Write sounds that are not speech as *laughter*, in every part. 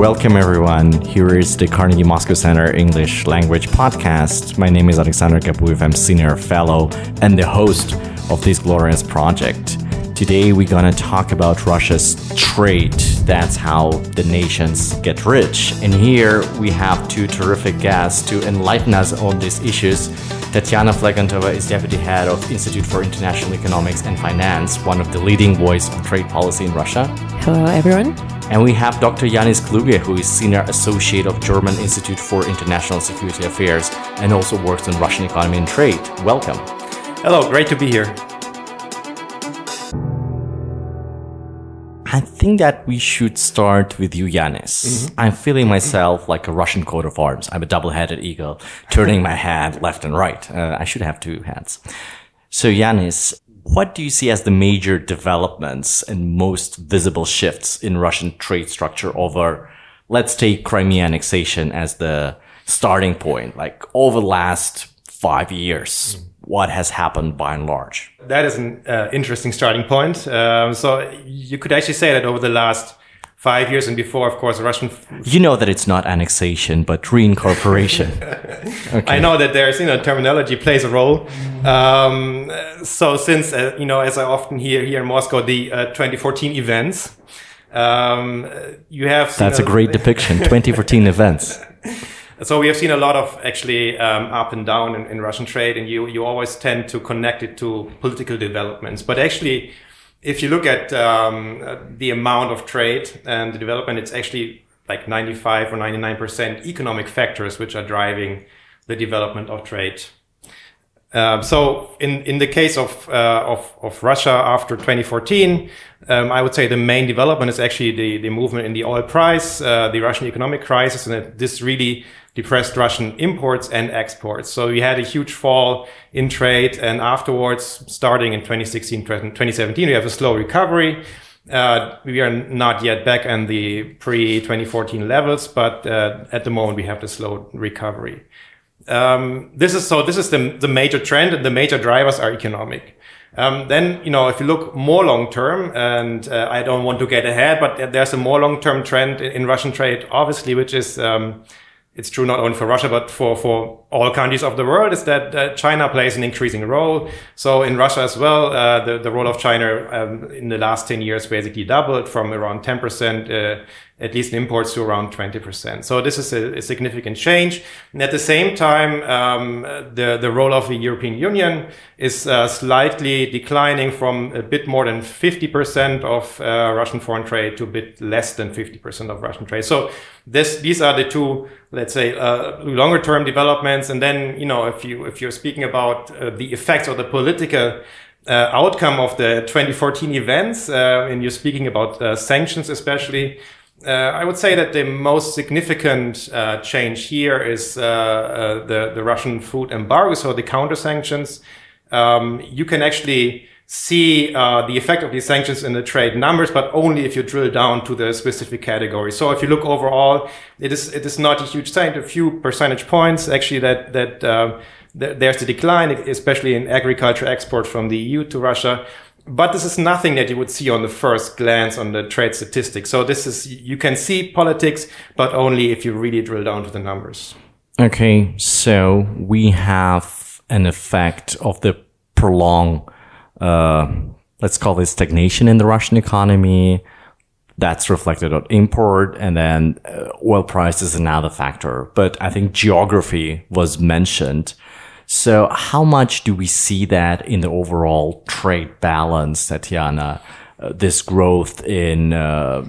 Welcome, everyone. Here is the Carnegie Moscow Center English Language Podcast. My name is Alexander Gabuev. I'm Senior Fellow and the host of this glorious project. Today, we're going to talk about Russia's trade. That's how the nations get rich. And here we have two terrific guests to enlighten us on these issues. Tatiana Flegontova is Deputy Head of Institute for International Economics and Finance, one of the leading voice of trade policy in Russia. Hello, everyone. And we have Dr. Janis Kluge, who is Senior Associate of German Institute for International Security Affairs and also works on Russian economy and trade. Welcome. Hello, great to be here. I think that we should start with you, Janis. Mm-hmm. I'm feeling myself like a Russian coat of arms. I'm a double-headed eagle, turning my head left and right. Uh, I should have two heads. So, Janis, what do you see as the major developments and most visible shifts in Russian trade structure over, let's take Crimea annexation as the starting point, like over the last five years? What has happened by and large. That is an uh, interesting starting point. Um, so you could actually say that over the last five years and before, of course, Russian. You know that it's not annexation, but reincorporation. *laughs* okay. I know that there's, you know, terminology plays a role. Um, so since, uh, you know, as I often hear here in Moscow, the uh, 2014 events, um, you have. That's a great *laughs* depiction. 2014 events. So we have seen a lot of actually um, up and down in, in, Russian trade, and you you always tend to connect it to political developments. But actually, if you look at um, the amount of trade and the development, it's actually like 95 or 99 percent economic factors which are driving the development of trade. Um, so in, in the case of, uh, of, of Russia after 2014, um, I would say the main development is actually the, the movement in the oil price, uh, the Russian economic crisis, and this really depressed Russian imports and exports. So we had a huge fall in trade. And afterwards, starting in 2016, 2017, we have a slow recovery. Uh, we are not yet back on the pre 2014 levels, but uh, at the moment we have the slow recovery. Um, this is so. This is the the major trend, and the major drivers are economic. Um, then you know if you look more long term, and uh, I don't want to get ahead, but there's a more long term trend in, in, Russian trade, obviously, which is um, it's true not only for Russia, but for, for all countries of the world, is that uh, China plays an increasing role. So in Russia as well, uh, the, the role of China um, in the last 10 years basically doubled from around 10% uh, at least in imports to around 20%. So this is a, a significant change. And at the same time, um, the, the role of the European Union is uh, slightly declining from a bit more than 50% of uh, Russian foreign trade to a bit less than 50% of Russian trade. So this, these are the two, let's say, uh, longer term developments. And then, you know, if you, if you're speaking about uh, the effects or the political uh, outcome of the 2014 events, uh, and you're speaking about sanctions especially, I would say that the most significant uh, change here is uh, uh the, the Russian food embargo, so the counter sanctions. Um, you can actually see uh, the effect of these sanctions in the trade numbers, but only if you drill down to the specific category. So if you look overall, it is it is not a huge change, a few percentage points actually that that uh, th- there's a decline, especially in agriculture exports from the EU to Russia but this is nothing that you would see on the first glance on the trade statistics. So this is, you can see politics, but only if you really drill down to the numbers. Okay. So we have an effect of the prolonged, uh, let's call this stagnation in the Russian economy. That's reflected on import and then uh, oil price is another factor. But I think geography was mentioned. So how much do we see that in the overall trade balance, Tatiana? Uh, this growth in uh,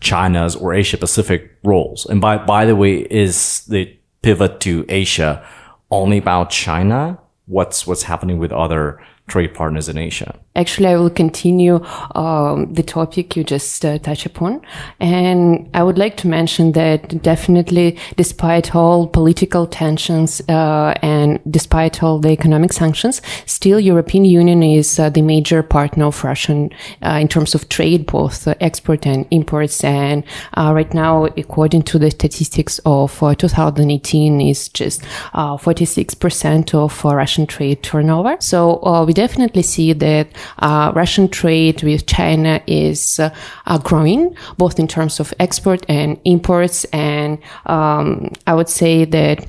China's or Asia Pacific roles. And by by the way, is the pivot to Asia only about China? What's what's happening with other trade partners in Asia? Actually, I will continue um, the topic you just uh, touched upon. And I would like to mention that definitely, despite all political tensions uh, and despite all the economic sanctions, still European Union is uh, the major partner of Russian uh, in terms of trade, both export and imports. And uh, right now, according to the statistics of uh, 2018, is just 46% of Russian trade turnover. So we definitely see that uh, Russian trade with China is uh, uh, growing, both in terms of export and imports. And um, I would say that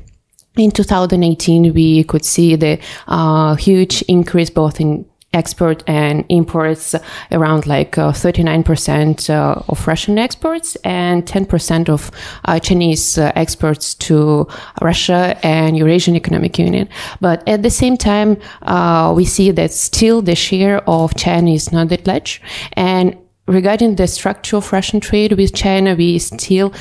in 2018, we could see the uh, huge increase both in export and imports around like uh, 39% uh, of Russian exports and 10% of uh, Chinese uh, exports to Russia and Eurasian Economic Union. But at the same time, uh, we see that still the share of China is not that large. And regarding the structure of Russian trade with China, we still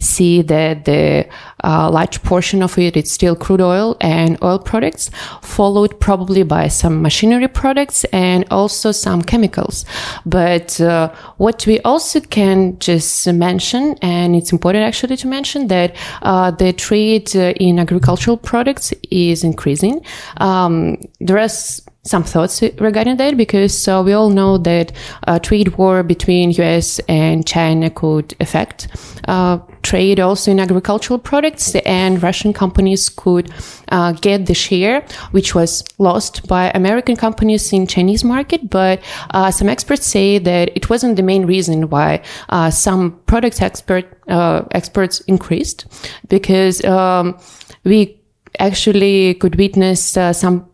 see that the uh, large portion of it is still crude oil and oil products, followed probably by some machinery products and also some chemicals. But uh, what we also can just mention, and it's important actually to mention that uh, the trade uh, in agricultural products is increasing. Um, there is some thoughts regarding that because uh, we all know that a trade war between US and China could affect uh, trade also in agricultural products and Russian companies could uh, get the share which was lost by American companies in Chinese market. But uh, some experts say that it wasn't the main reason why uh, some product expert uh, experts increased because um, we actually could witness some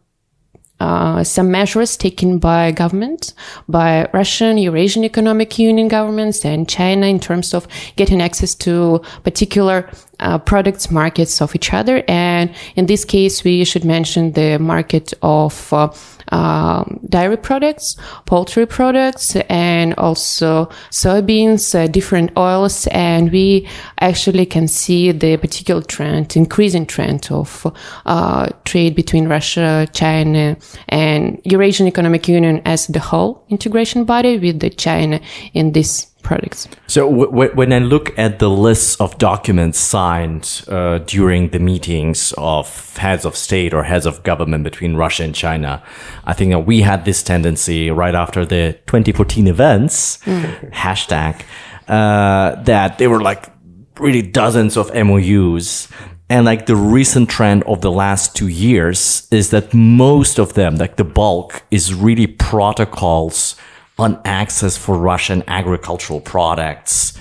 uh, some measures taken by government, by Russian, Eurasian Economic Union governments and China in terms of getting access to particular uh, products markets of each other. And in this case, we should mention the market of uh, um, dairy products, poultry products, and also soybeans, uh, different oils. And we actually can see the particular trend, increasing trend of uh, trade between Russia, China, and Eurasian Economic Union as the whole integration body with the China in this products. So when I look at the list of documents signed uh, during the meetings of heads of state or heads of government between Russia and China, I think that we had this tendency right after the 2014 events mm. hashtag uh, that they were like really dozens of MOUs. And like the recent trend of the last two years is that most of them, like the bulk, is really protocols on access for Russian agricultural products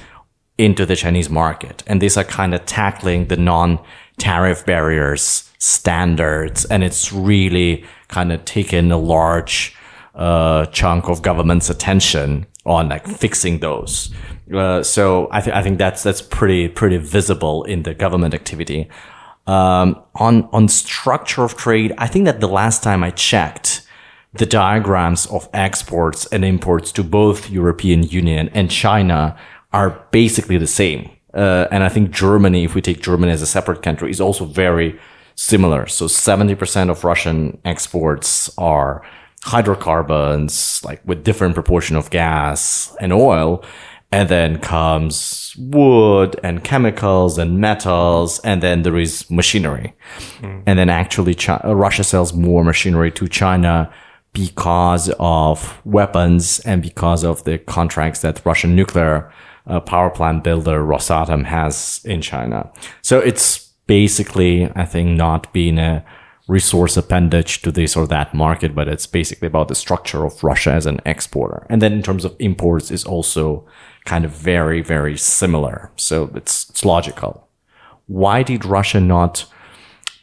into the Chinese market. And these are kind of tackling the non-tariff barriers standards. And it's really kind of taken a large uh, chunk of government's attention on like fixing those. Uh, so I, th- I think that's that's pretty pretty visible in the government activity. Um, on on structure of trade, I think that the last time I checked, the diagrams of exports and imports to both European Union and China are basically the same. Uh, and I think Germany, if we take Germany as a separate country, is also very similar. So 70% of Russian exports are hydrocarbons, like with different proportion of gas and oil. And then comes wood and chemicals and metals. And then there is machinery. Mm. And then actually Russia sells more machinery to China because of weapons and because of the contracts that Russian nuclear uh, power plant builder Rosatom has in China. So it's basically, I think, not being a resource appendage to this or that market, but it's basically about the structure of Russia as an exporter. And then in terms of imports is also kind of very, very similar. So it's, it's logical. Why did Russia not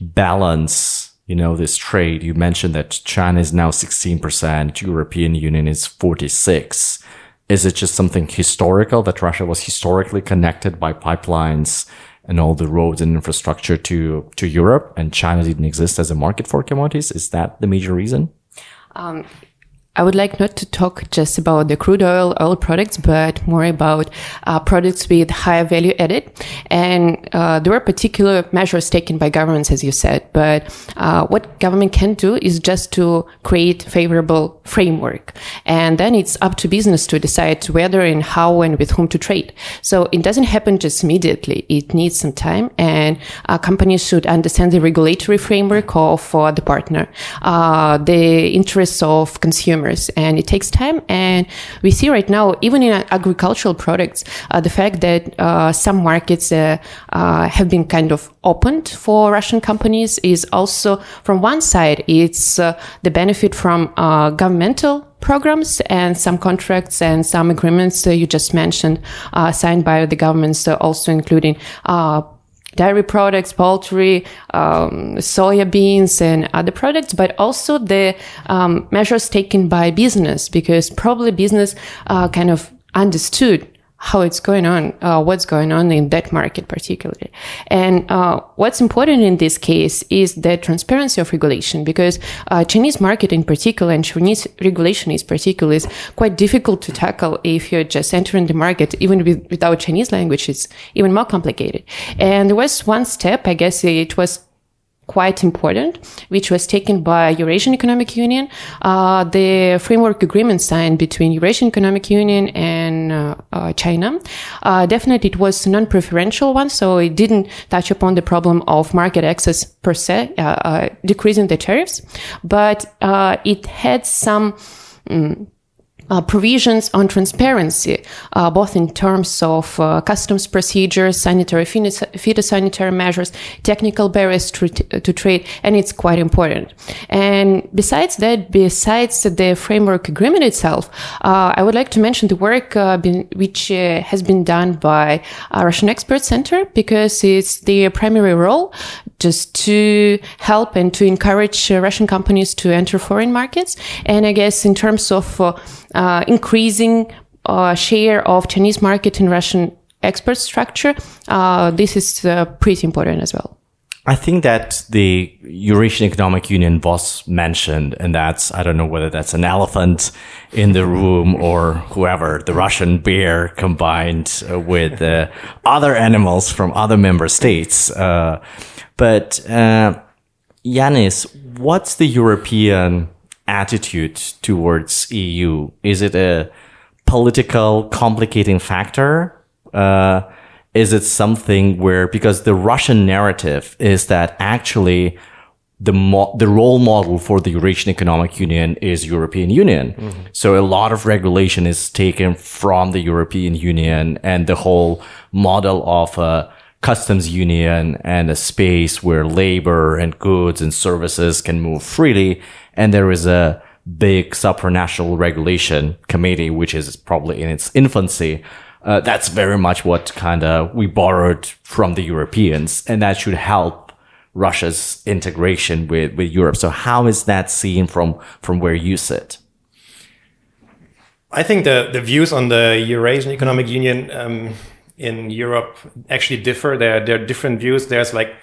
balance you know, this trade. You mentioned that China is now 16%, European Union is 46. Is it just something historical that Russia was historically connected by pipelines and all the roads and infrastructure to, to Europe and China didn't exist as a market for commodities? Is that the major reason? Um, I would like not to talk just about the crude oil, oil products, but more about uh, products with higher value added. And uh, there are particular measures taken by governments, as you said. But uh, what government can do is just to create favorable framework, and then it's up to business to decide whether and how and with whom to trade. So it doesn't happen just immediately. It needs some time, and uh, companies should understand the regulatory framework of uh, the partner, uh, the interests of consumers consumers and it takes time. And we see right now, even in agricultural products, uh, the fact that uh, some markets uh, uh, have been kind of opened for Russian companies is also, from one side, it's uh, the benefit from uh, governmental programs and some contracts and some agreements you just mentioned signed by the governments, also including dairy products, poultry, um, soya beans, and other products, but also the um, measures taken by business, because probably business uh, kind of understood how it's going on, uh, what's going on in that market particularly. And uh, what's important in this case is the transparency of regulation because uh, Chinese market in particular and Chinese regulation is particular is quite difficult to tackle if you're just entering the market, even with, without Chinese language, it's even more complicated. And there was one step, I guess it was quite important, which was taken by Eurasian Economic Union. Uh, the framework agreement signed between Eurasian Economic Union and uh, uh, China. Uh, definitely, it was non-preferential one, so it didn't touch upon the problem of market access per se, uh, uh, decreasing the tariffs, but it had some. Mm, uh, provisions on transparency, uh, both in terms of uh, customs procedures, sanitary phytosanitary measures, technical barriers to, to, trade, and it's quite important. And besides that, besides the framework agreement itself, uh, I would like to mention the work uh, been, which uh, has been done by Russian Export Center because it's their primary role just to help and to encourage Russian companies to enter foreign markets. And I guess in terms of uh, increasing uh, share of Chinese market in Russian export structure, uh, this is uh, pretty important as well. I think that the Eurasian Economic Union was mentioned, and that's, I don't know whether that's an elephant in the room or whoever, the Russian bear combined uh, with uh, other animals from other member states. Uh, but, uh, Janis, what's the European attitude towards EU? Is it a political complicating factor? Uh, is it something where because the Russian narrative is that actually the mo- the role model for the Eurasian Economic Union is European Union. Mm-hmm. So a lot of regulation is taken from the European Union and the whole model of a customs union and a space where labor and goods and services can move freely and there is a big supranational regulation committee, which is probably in its infancy. Uh, that's very much what kind of we borrowed from the Europeans, and that should help Russia's integration with, with Europe. So how is that seen from, from where you sit? I think the, the views on the Eurasian Economic Union um, in Europe actually differ. There, there are different views. There's like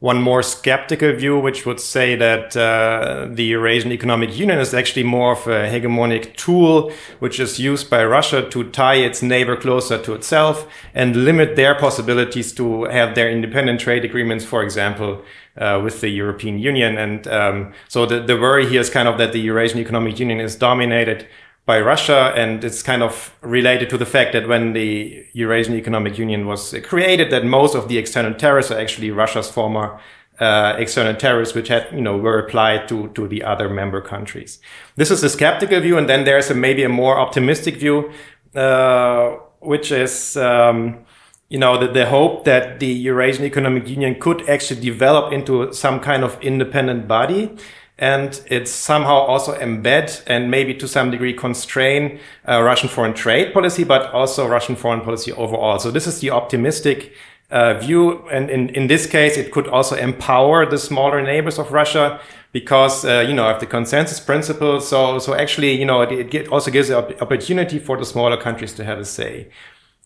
one more skeptical view, which would say that uh, the Eurasian Economic Union is actually more of a hegemonic tool, which is used by Russia to tie its neighbor closer to itself and limit their possibilities to have their independent trade agreements, for example, uh, with the European Union. And um, so the, the worry here is kind of that the Eurasian Economic Union is dominated by Russia, and it's kind of related to the fact that when the Eurasian Economic Union was created, that most of the external tariffs are actually Russia's former uh, external tariffs, which had you know were applied to to the other member countries. This is a skeptical view, and then there's a, maybe a more optimistic view, uh, which is. Um, you know, the, the hope that the Eurasian Economic Union could actually develop into some kind of independent body and it's somehow also embed and maybe to some degree constrain uh, Russian foreign trade policy, but also Russian foreign policy overall. So this is the optimistic uh, view. And in, in this case, it could also empower the smaller neighbors of Russia because, uh, you know, of the consensus principle. So, so actually, you know, it, it also gives an opportunity for the smaller countries to have a say.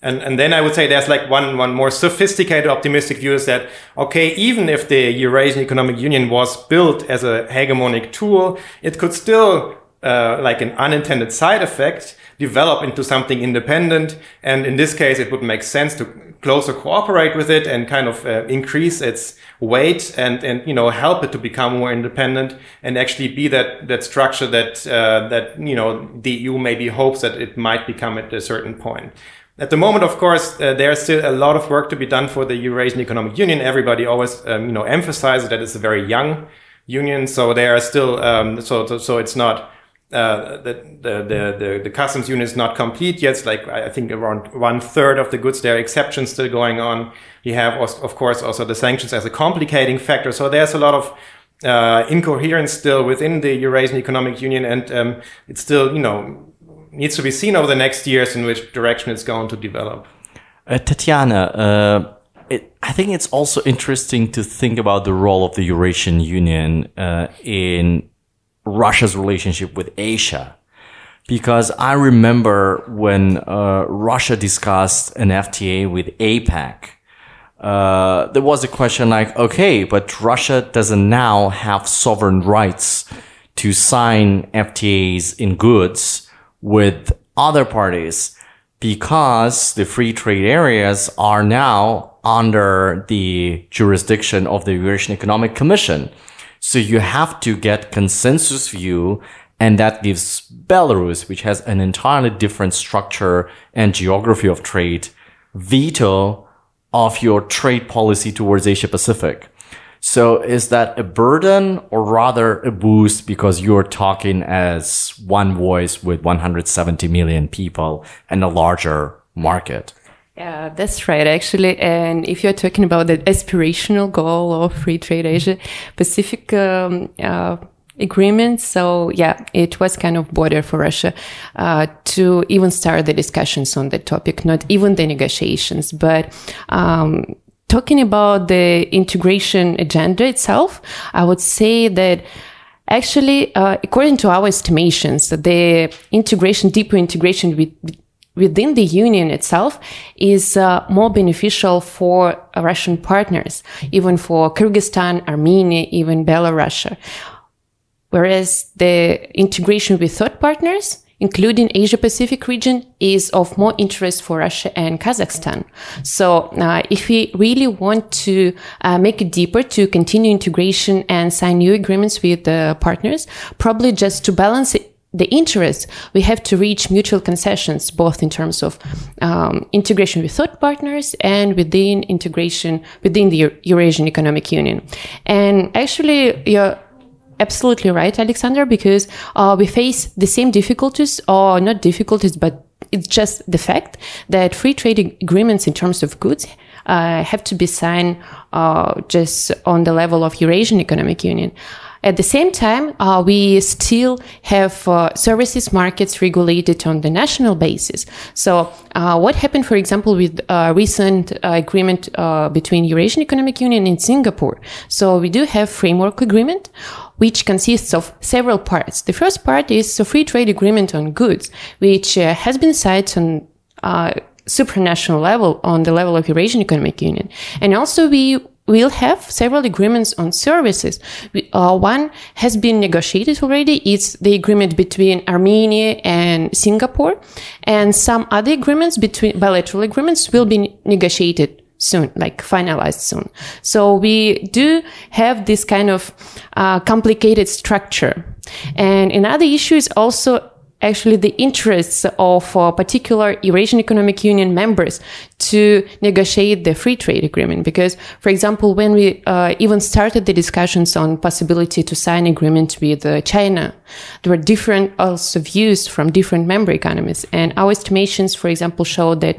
And, and then I would say there's like one, one more sophisticated optimistic view is that, okay, even if the Eurasian Economic Union was built as a hegemonic tool, it could still, uh, like an unintended side effect, develop into something independent. And in this case, it would make sense to closer cooperate with it and kind of uh, increase its weight and, and, you know, help it to become more independent and actually be that, that structure that, uh, that, you know, the EU maybe hopes that it might become at a certain point. At the moment, of course, uh, there's still a lot of work to be done for the Eurasian Economic Union. Everybody always, um, you know, emphasizes that it's a very young union, so they are still, um, so, so, so it's not uh, the, the, the, the, the customs union is not complete yet. It's like, I think around one third of the goods, there are exceptions still going on. You have, of course, also the sanctions as a complicating factor. So there's a lot of uh, incoherence still within the Eurasian Economic Union. And um, it's still, you know, needs to be seen over the next years in which direction it's going to develop. Uh, Tatiana, uh, it, I think it's also interesting to think about the role of the Eurasian Union uh, in Russia's relationship with Asia. Because I remember when uh, Russia discussed an FTA with APEC, uh, there was a question like, okay, but Russia doesn't now have sovereign rights to sign FTAs in goods with other parties because the free trade areas are now under the jurisdiction of the Eurasian Economic Commission. So you have to get consensus view and that gives Belarus, which has an entirely different structure and geography of trade, veto of your trade policy towards Asia Pacific. So is that a burden or rather a boost because you're talking as one voice with 170 million people and a larger market? Yeah, that's right, actually. And if you're talking about the aspirational goal of free trade Asia Pacific um, uh, agreement, so yeah, it was kind of border for Russia uh, to even start the discussions on the topic, not even the negotiations, but. Um, talking about the integration agenda itself, I would say that actually, uh, according to our estimations, the integration, deeper integration with within the union itself is uh, more beneficial for Russian partners, even for Kyrgyzstan, Armenia, even Belarus. Whereas the integration with third partners, including Asia Pacific region, is of more interest for Russia and Kazakhstan. So, uh, if we really want to uh, make it deeper, to continue integration and sign new agreements with the partners, probably just to balance it the interest, we have to reach mutual concessions, both in terms of um, integration with third partners and within integration within the Eurasian Economic Union. And actually, you're absolutely right, Alexander, because uh, we face the same difficulties, or not difficulties, but it's just the fact that free trade agreements in terms of goods uh, have to be signed uh, just on the level of Eurasian Economic Union. At the same time, uh, we still have uh, services markets regulated on the national basis. So, uh, what happened, for example, with recent uh, agreement uh, between Eurasian Economic Union and Singapore? So, we do have framework agreement which consists of several parts. The first part is a free trade agreement on goods, which uh, has been signed on supranational level on the level of Eurasian Economic Union. And also we we'll have several agreements on services. We, uh, one has been negotiated already. It's the agreement between Armenia and Singapore, and some other agreements between bilateral agreements will be negotiated soon, like finalized soon. So we do have this kind of uh, complicated structure. And another issue is also actually the interests of uh, particular Eurasian Economic Union members to negotiate the free trade agreement. Because, for example, when we uh, even started the discussions on possibility to sign agreement with uh, China, there were different also views from different member economies. And our estimations, for example, show that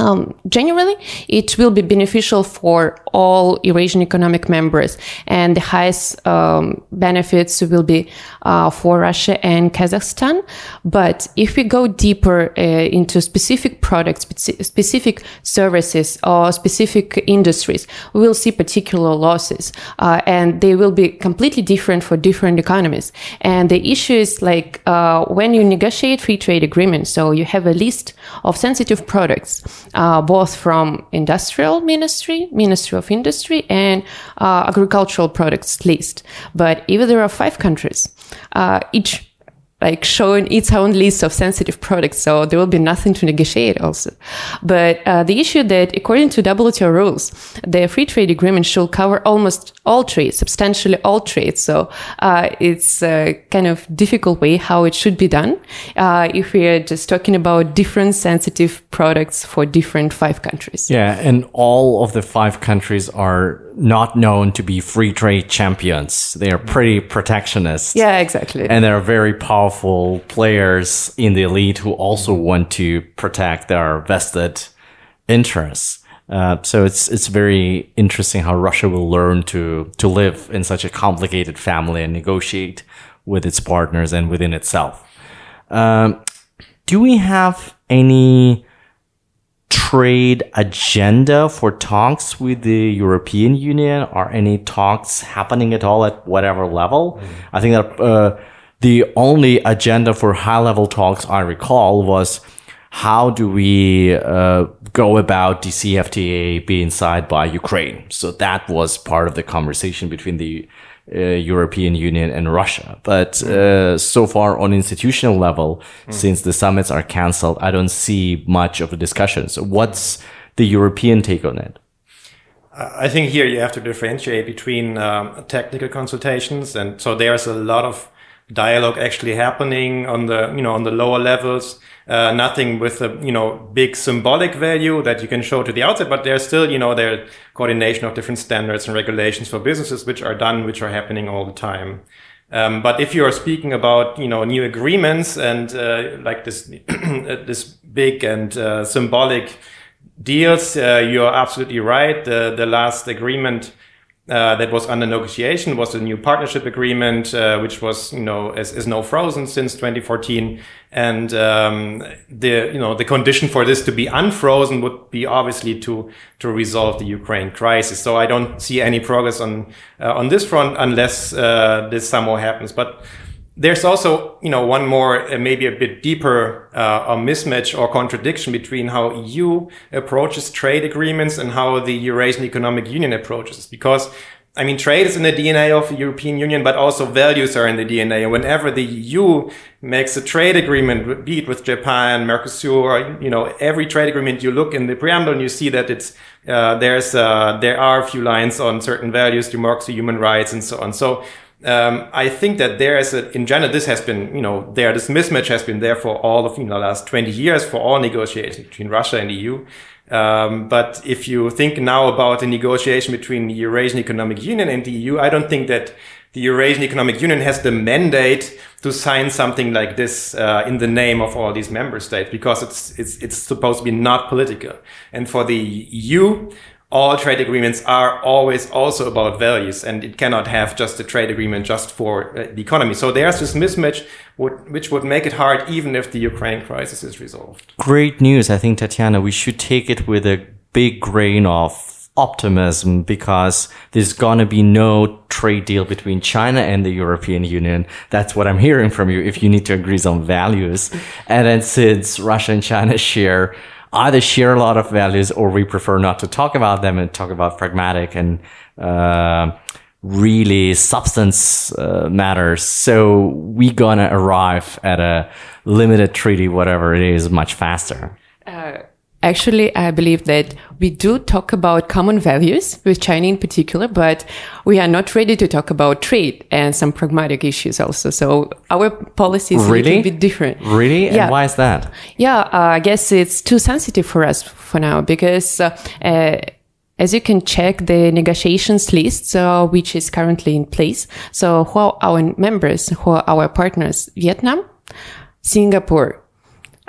um, generally, it will be beneficial for all Eurasian economic members, and the highest um, benefits will be uh, for Russia and Kazakhstan. But if we go deeper uh, into specific products, specific services, or specific industries, we will see particular losses, uh, and they will be completely different for different economies. And the issue is like uh, when you negotiate free trade agreements, so you have a list of sensitive products uh, both from industrial ministry, Ministry of Industry, and uh, agricultural products list. But if there are five countries, uh, each like showing its own list of sensitive products. So there will be nothing to negotiate also. But uh, the issue that according to WTO rules, the free trade agreement should cover almost all trade, substantially all trade. So uh, it's a kind of difficult way how it should be done uh, if we are just talking about different sensitive products for different five countries. Yeah, and all of the five countries are not known to be free trade champions. They are pretty protectionist. Yeah, exactly. And they're very powerful powerful players in the elite who also want to protect their vested interests. Uh, so it's it's very interesting how Russia will learn to to live in such a complicated family and negotiate with its partners and within itself. Um, do we have any trade agenda for talks with the European Union? Are any talks happening at all at whatever level? I think that uh, the only agenda for high level talks I recall was how do we uh, go about the CFTA being signed by Ukraine? So that was part of the conversation between the European Union and Russia. But uh, so far on institutional level, mm. since the summits are cancelled, I don't see much of a discussion. So what's the European take on it? I think here you have to differentiate between um, technical consultations, and so there's a lot of dialogue actually happening on the you know on the lower levels uh, nothing with a you know big symbolic value that you can show to the outside, but there's still you know there coordination of different standards and regulations for businesses which are done, which are happening all the time. Um, but if you are speaking about you know new agreements and uh, like this *clears throat* this big and uh, symbolic deals, uh, you are absolutely right. The the last agreement uh, that was under negotiation was a new partnership agreement, uh, which was, you know, is, is now frozen since 2014. And um, the, you know, the condition for this to be unfrozen would be obviously to to resolve the Ukraine crisis. So I don't see any progress on uh, on this front unless uh, this somehow happens. But there's also, you know, one more, uh, maybe a bit deeper uh, a mismatch or contradiction between how EU approaches trade agreements and how the Eurasian Economic Union approaches. Because, I mean, trade is in the DNA of the European Union, but also values are in the DNA. And whenever the EU makes a trade agreement, be it with Japan, Mercosur, you know, every trade agreement you look in the preamble and you see that it's, uh, there's, uh, there are a few lines on certain values, democracy, human rights, and so on. So, um, I think that there is a, in general, this has been, you know, there, this mismatch has been there for all of, you know, the last 20 years for all negotiations between Russia and the EU. Um, but if you think now about the negotiation between the Eurasian Economic Union and the EU, I don't think that the Eurasian Economic Union has the mandate to sign something like this uh, in the name of all these member states because it's it's it's supposed to be not political. And for the EU, all trade agreements are always also about values and it cannot have just a trade agreement just for uh, the economy. So there's this mismatch which would make it hard even if the Ukraine crisis is resolved. Great news. I think, Tatiana, we should take it with a big grain of optimism because there's gonna be no trade deal between China and the European Union. That's what I'm hearing from you if you need to agree on values. And then since Russia and China share either share a lot of values or we prefer not to talk about them and talk about pragmatic and uh, really substance uh, matters. So we gonna arrive at a limited treaty, whatever it is, much faster. Uh, Actually, I believe that we do talk about common values with China in particular, but we are not ready to talk about trade and some pragmatic issues also. So our policy is really? a little bit different. Really? Yeah. And why is that? Yeah, uh, I guess it's too sensitive for us for now because, uh, uh, as you can check the negotiations list, uh, which is currently in place. So who are our members, who are our partners? Vietnam, Singapore,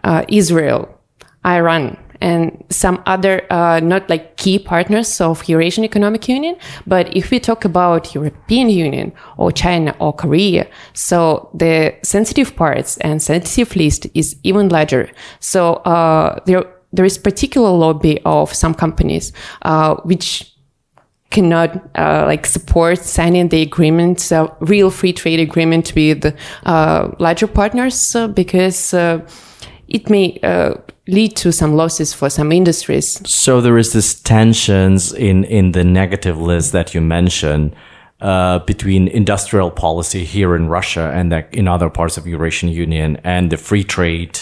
uh, Israel, Iran, and some other uh, not like key partners of Eurasian Economic Union. But if we talk about European Union or China or Korea, so the sensitive parts and sensitive list is even larger. So uh, there there is particular lobby of some companies uh, which cannot uh, like support signing the agreement, uh, real free trade agreement with uh, larger partners uh, because uh, it may uh, lead to some losses for some industries. So there is this tensions in in the negative list that you mentioned. Uh, between industrial policy here in Russia and in other parts of Eurasian Union and the free trade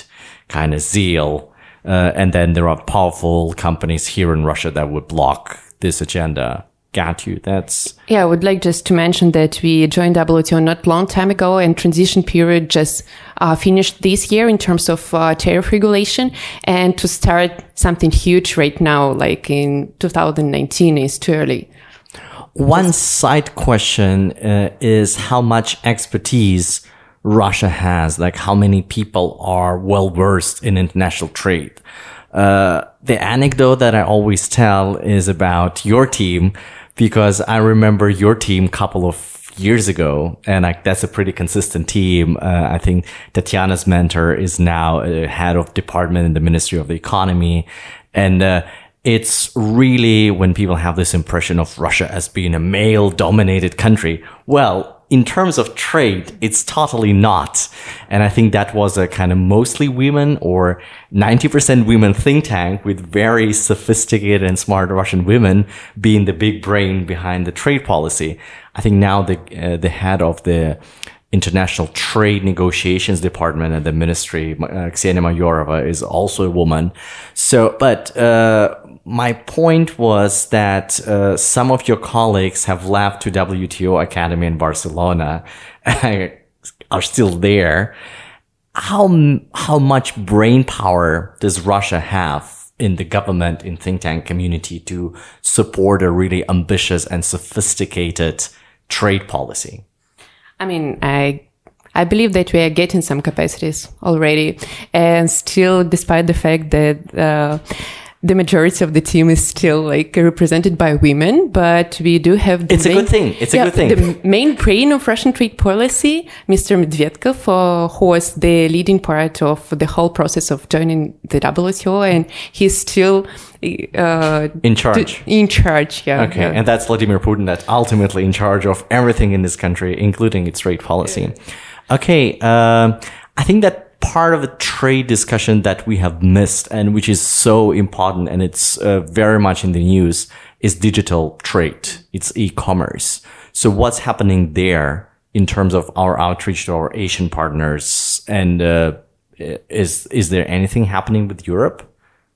kind of zeal. Uh, and then there are powerful companies here in Russia that would block this agenda got you. That's yeah. I would like just to mention that we joined WTO not long time ago, and transition period just uh, finished this year in terms of uh, tariff regulation, and to start something huge right now, like in 2019, is too early. One side question uh, is how much expertise Russia has, like how many people are well versed in international trade. Uh, the anecdote that I always tell is about your team because I remember your team a couple of years ago, and that's a pretty consistent team. Uh, I think Tatiana's mentor is now uh, head of department in the Ministry of the Economy, and uh, it's really when people have this impression of Russia as being a male dominated country. Well, in terms of trade, it's totally not. And I think that was a kind of mostly women or 90% women think tank with very sophisticated and smart Russian women being the big brain behind the trade policy. I think now the, uh, the head of the international trade negotiations department at the ministry, uh, Ksenia Mayorova is also a woman. So, but, uh, my point was that uh, some of your colleagues have left to WTO Academy in Barcelona, *laughs* are still there. How how much brain power does Russia have in the government in think tank community to support a really ambitious and sophisticated trade policy? I mean, I I believe that we are getting some capacities already, and still, despite the fact that. Uh, the majority of the team is still like represented by women, but we do have. it's main, a good thing. It's yeah, a good thing. The main brain of Russian trade policy, Mr. Medvedkov, uh, who was the leading part of the whole process of joining the WTO, and he's still uh, in charge. in charge, yeah. Okay, yeah. and that's Vladimir Putin, that's ultimately in charge of everything in this country, including its trade policy. Okay, uh, I think that part of the trade discussion that we have missed and which is so important and it's uh, very much in the news is digital trade. It's e-commerce. So what's happening there in terms of our outreach to our Asian partners? And uh, is is there anything happening with Europe?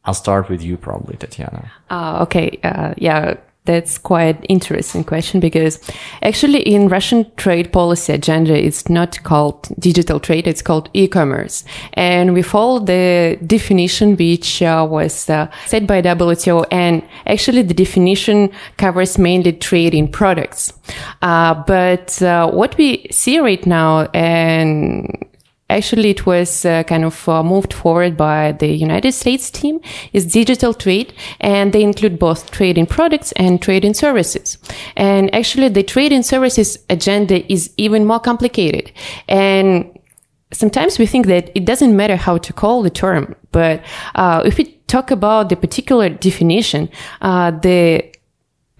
I'll start with you, probably, Tatiana. Uh, okay. Uh, yeah that's quite interesting question because actually in Russian trade policy agenda, it's not called digital trade, it's called e-commerce. And we follow the definition which uh, was uh, set by WTO. And actually the definition covers mainly trade in products. Uh, but uh, what we see right now and actually it was uh, kind of uh, moved forward by the United States team is digital trade and they include both trade in products and trade in services. And actually the trade in services agenda is even more complicated. And sometimes we think that it doesn't matter how to call the term, but uh, if we talk about the particular definition, uh, the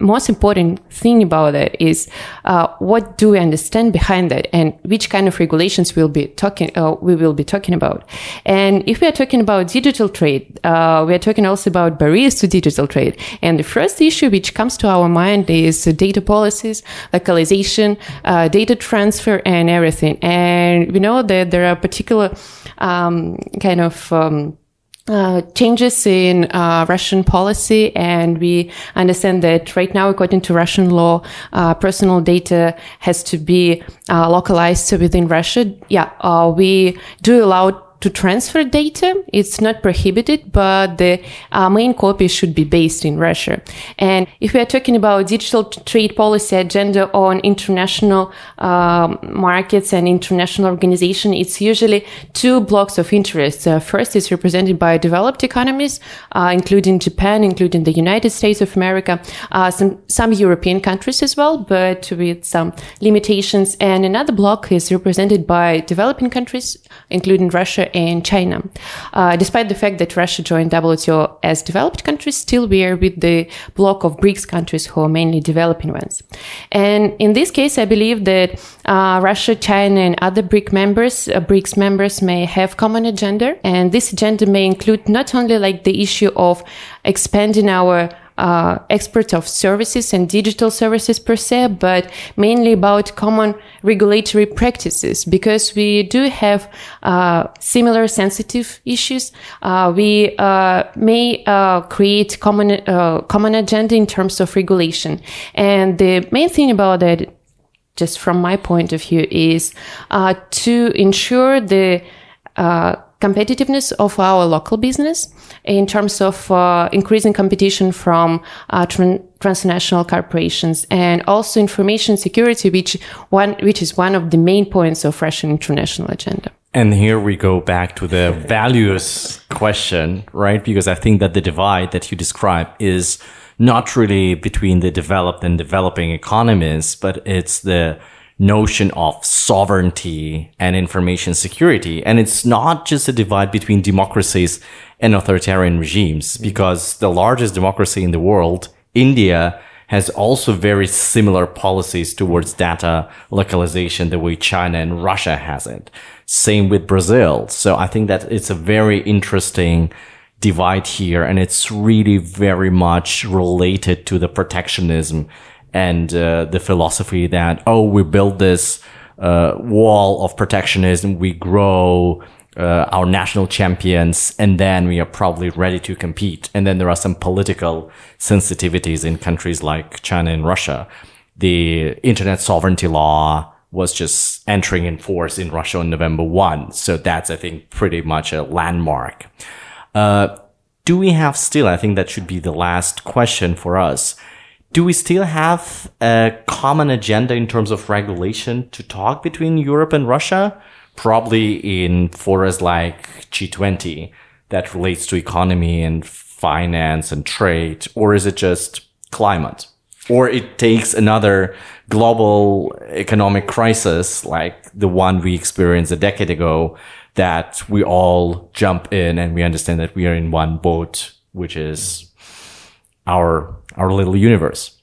most important thing about it is uh, what do we understand behind that and which kind of regulations we'll be talking uh, we will be talking about. And if we are talking about digital trade uh, we are talking also about barriers to digital trade. And the first issue which comes to our mind is data policies localization uh, data transfer and everything. And we know that there are particular um, kind of um, uh, changes in uh, Russian policy, and we understand that right now, according to Russian law, uh, personal data has to be uh, localized within Russia. Yeah, uh, we do allow to transfer data. It's not prohibited, but the uh, main copy should be based in Russia. And if we are talking about digital trade policy agenda on international um, markets and international organization, it's usually two blocks of interest. Uh, first is represented by developed economies, uh, including Japan, including the United States of America, uh, some some European countries as well, but with some limitations. And another block is represented by developing countries, including Russia and China. Uh, despite the fact that Russia joined WTO as developed countries, still we are with the block of BRICS countries who are mainly developing ones. And in this case, I believe that uh, Russia, China, and other BRIC members, uh, BRICS members may have common agenda, and this agenda may include not only like the issue of expanding our uh, expert of services and digital services per se, but mainly about common regulatory practices because we do have uh, similar sensitive issues. Uh, we uh, may uh, create common common agenda in terms of regulation, and the main thing about that, just from my point of view, is to ensure the competitiveness of our local business in terms of uh, increasing competition from uh, tran- transnational corporations and also information security, which one which is one of the main points of Russian international agenda. And here we go back to the values question, right? Because I think that the divide that you describe is not really between the developed and developing economies, but it's the notion of sovereignty and information security. And it's not just a divide between democracies and authoritarian regimes, mm-hmm. because the largest democracy in the world, India, has also very similar policies towards data localization the way China and Russia has it. Same with Brazil. So I think that it's a very interesting divide here and it's really very much related to the protectionism and uh, the philosophy that, oh, we build this uh, wall of protectionism, we grow uh, our national champions, and then we are probably ready to compete. And then there are some political sensitivities in countries like China and Russia. The internet sovereignty law was just entering in force in Russia on November 1. So that's, I think, pretty much a landmark. Uh, do we have still, I think that should be the last question for us. Do we still have a common agenda in terms of regulation to talk between Europe and Russia? Probably in forums like G20 that relates to economy and finance and trade, or is it just climate? Or it takes another global economic crisis like the one we experienced a decade ago that we all jump in and we understand that we are in one boat, which is our, our little universe.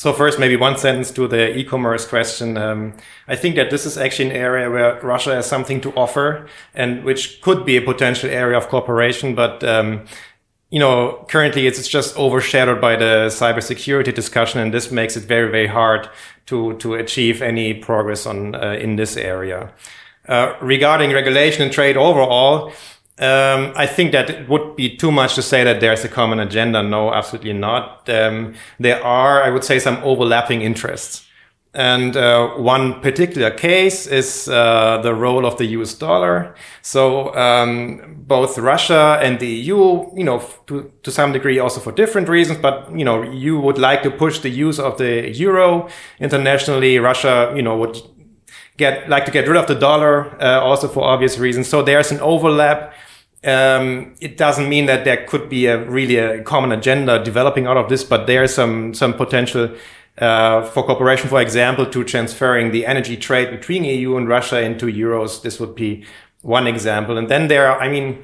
So first, maybe one sentence to the e-commerce question. Um, I think that this is actually an area where Russia has something to offer and which could be a potential area of cooperation. But, um, you know, currently it's just overshadowed by the cybersecurity discussion. And this makes it very, very hard to, to achieve any progress on, uh, in this area. Uh, regarding regulation and trade overall, um, I think that it would be too much to say that there's a common agenda. No, absolutely not. Um, there are, I would say, some overlapping interests. And uh, one particular case is uh, the role of the US dollar. So um, both Russia and the EU, you know, to, to some degree also for different reasons, but, you know, you would like to push the use of the euro internationally. Russia, you know, would get like to get rid of the dollar uh, also for obvious reasons. So there's an overlap. Um, it doesn't mean that there could be a really a common agenda developing out of this, but there's some some potential uh, for cooperation, for example, to transferring the energy trade between EU and Russia into euros. This would be one example. And then there are, I mean,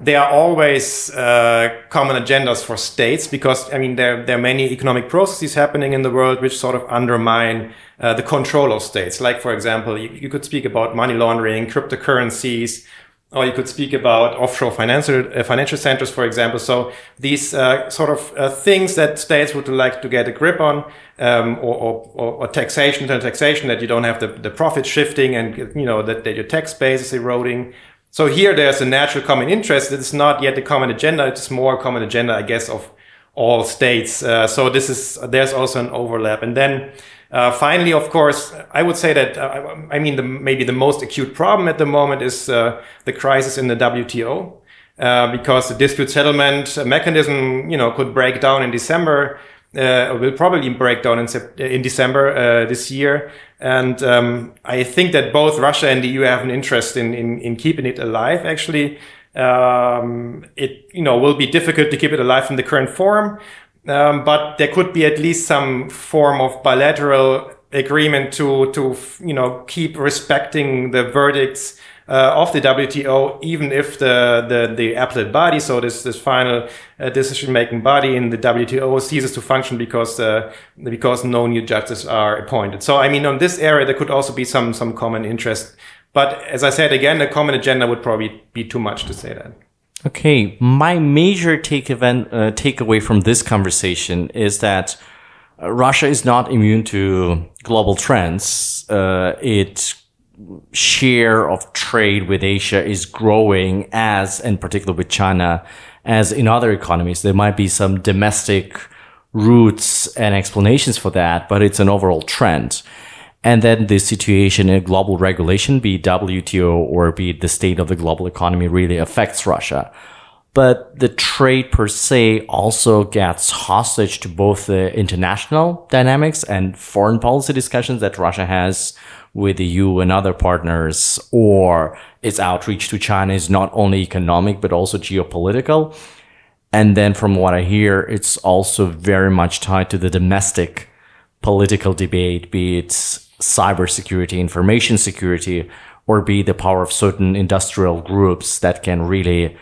there are always uh, common agendas for states because I mean there there are many economic processes happening in the world which sort of undermine uh, the control of states. Like for example, you, you, could speak about money laundering, cryptocurrencies, or you could speak about offshore financial uh, financial centers, for example. So these uh, sort of uh, things that states would like to get a grip on, um, or, or, or, taxation, taxation that you don't have the, the profit shifting and you know that, that your tax base is eroding. So here there's a natural common interest. It's not yet a common agenda. It's more a common agenda, I guess, of all states. Uh, so this is, there's also an overlap. And then, uh, finally, of course, I would say that, uh, I mean, the, maybe the most acute problem at the moment is uh, the crisis in the WTO. Uh, because the dispute settlement mechanism, you know, could break down in December uh, will probably break down in, in December uh, this year. And um, I think that both Russia and the EU have an interest in, in, in keeping it alive, actually. Um, it you know will be difficult to keep it alive in the current form, um, but there could be at least some form of bilateral agreement to to you know keep respecting the verdicts uh, of the WTO, even if the, the, the appellate body, so this, this final uh, decision making body in the WTO ceases to function because, uh, because no new judges are appointed. So, I mean, on this area, there could also be some, some common interest. But as I said again, a common agenda would probably be too much to say that. Okay. My major take event, uh, takeaway from this conversation is that uh, Russia is not immune to global trends. Uh, it share of trade with Asia is growing as, in particular with China, as in other economies. There might be some domestic roots and explanations for that, but it's an overall trend. And then the situation in global regulation, be it WTO or be it the state of the global economy really affects Russia. But the trade per se also gets hostage to both the international dynamics and foreign policy discussions that Russia has with the EU and other partners, or its outreach to China is not only economic, but also geopolitical. And then from what I hear, it's also very much tied to the domestic political debate, be it cybersecurity, information security, or be the power of certain industrial groups that can really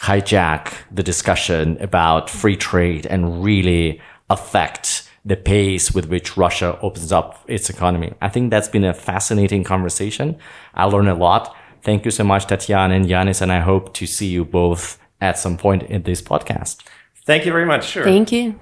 hijack the discussion about free trade and really affect the pace with which Russia opens up its economy. I think that's been a fascinating conversation. I learned a lot. Thank you so much, Tatiana and Janis, and I hope to see you both at some point in this podcast. Thank you very much. Sure. Thank you.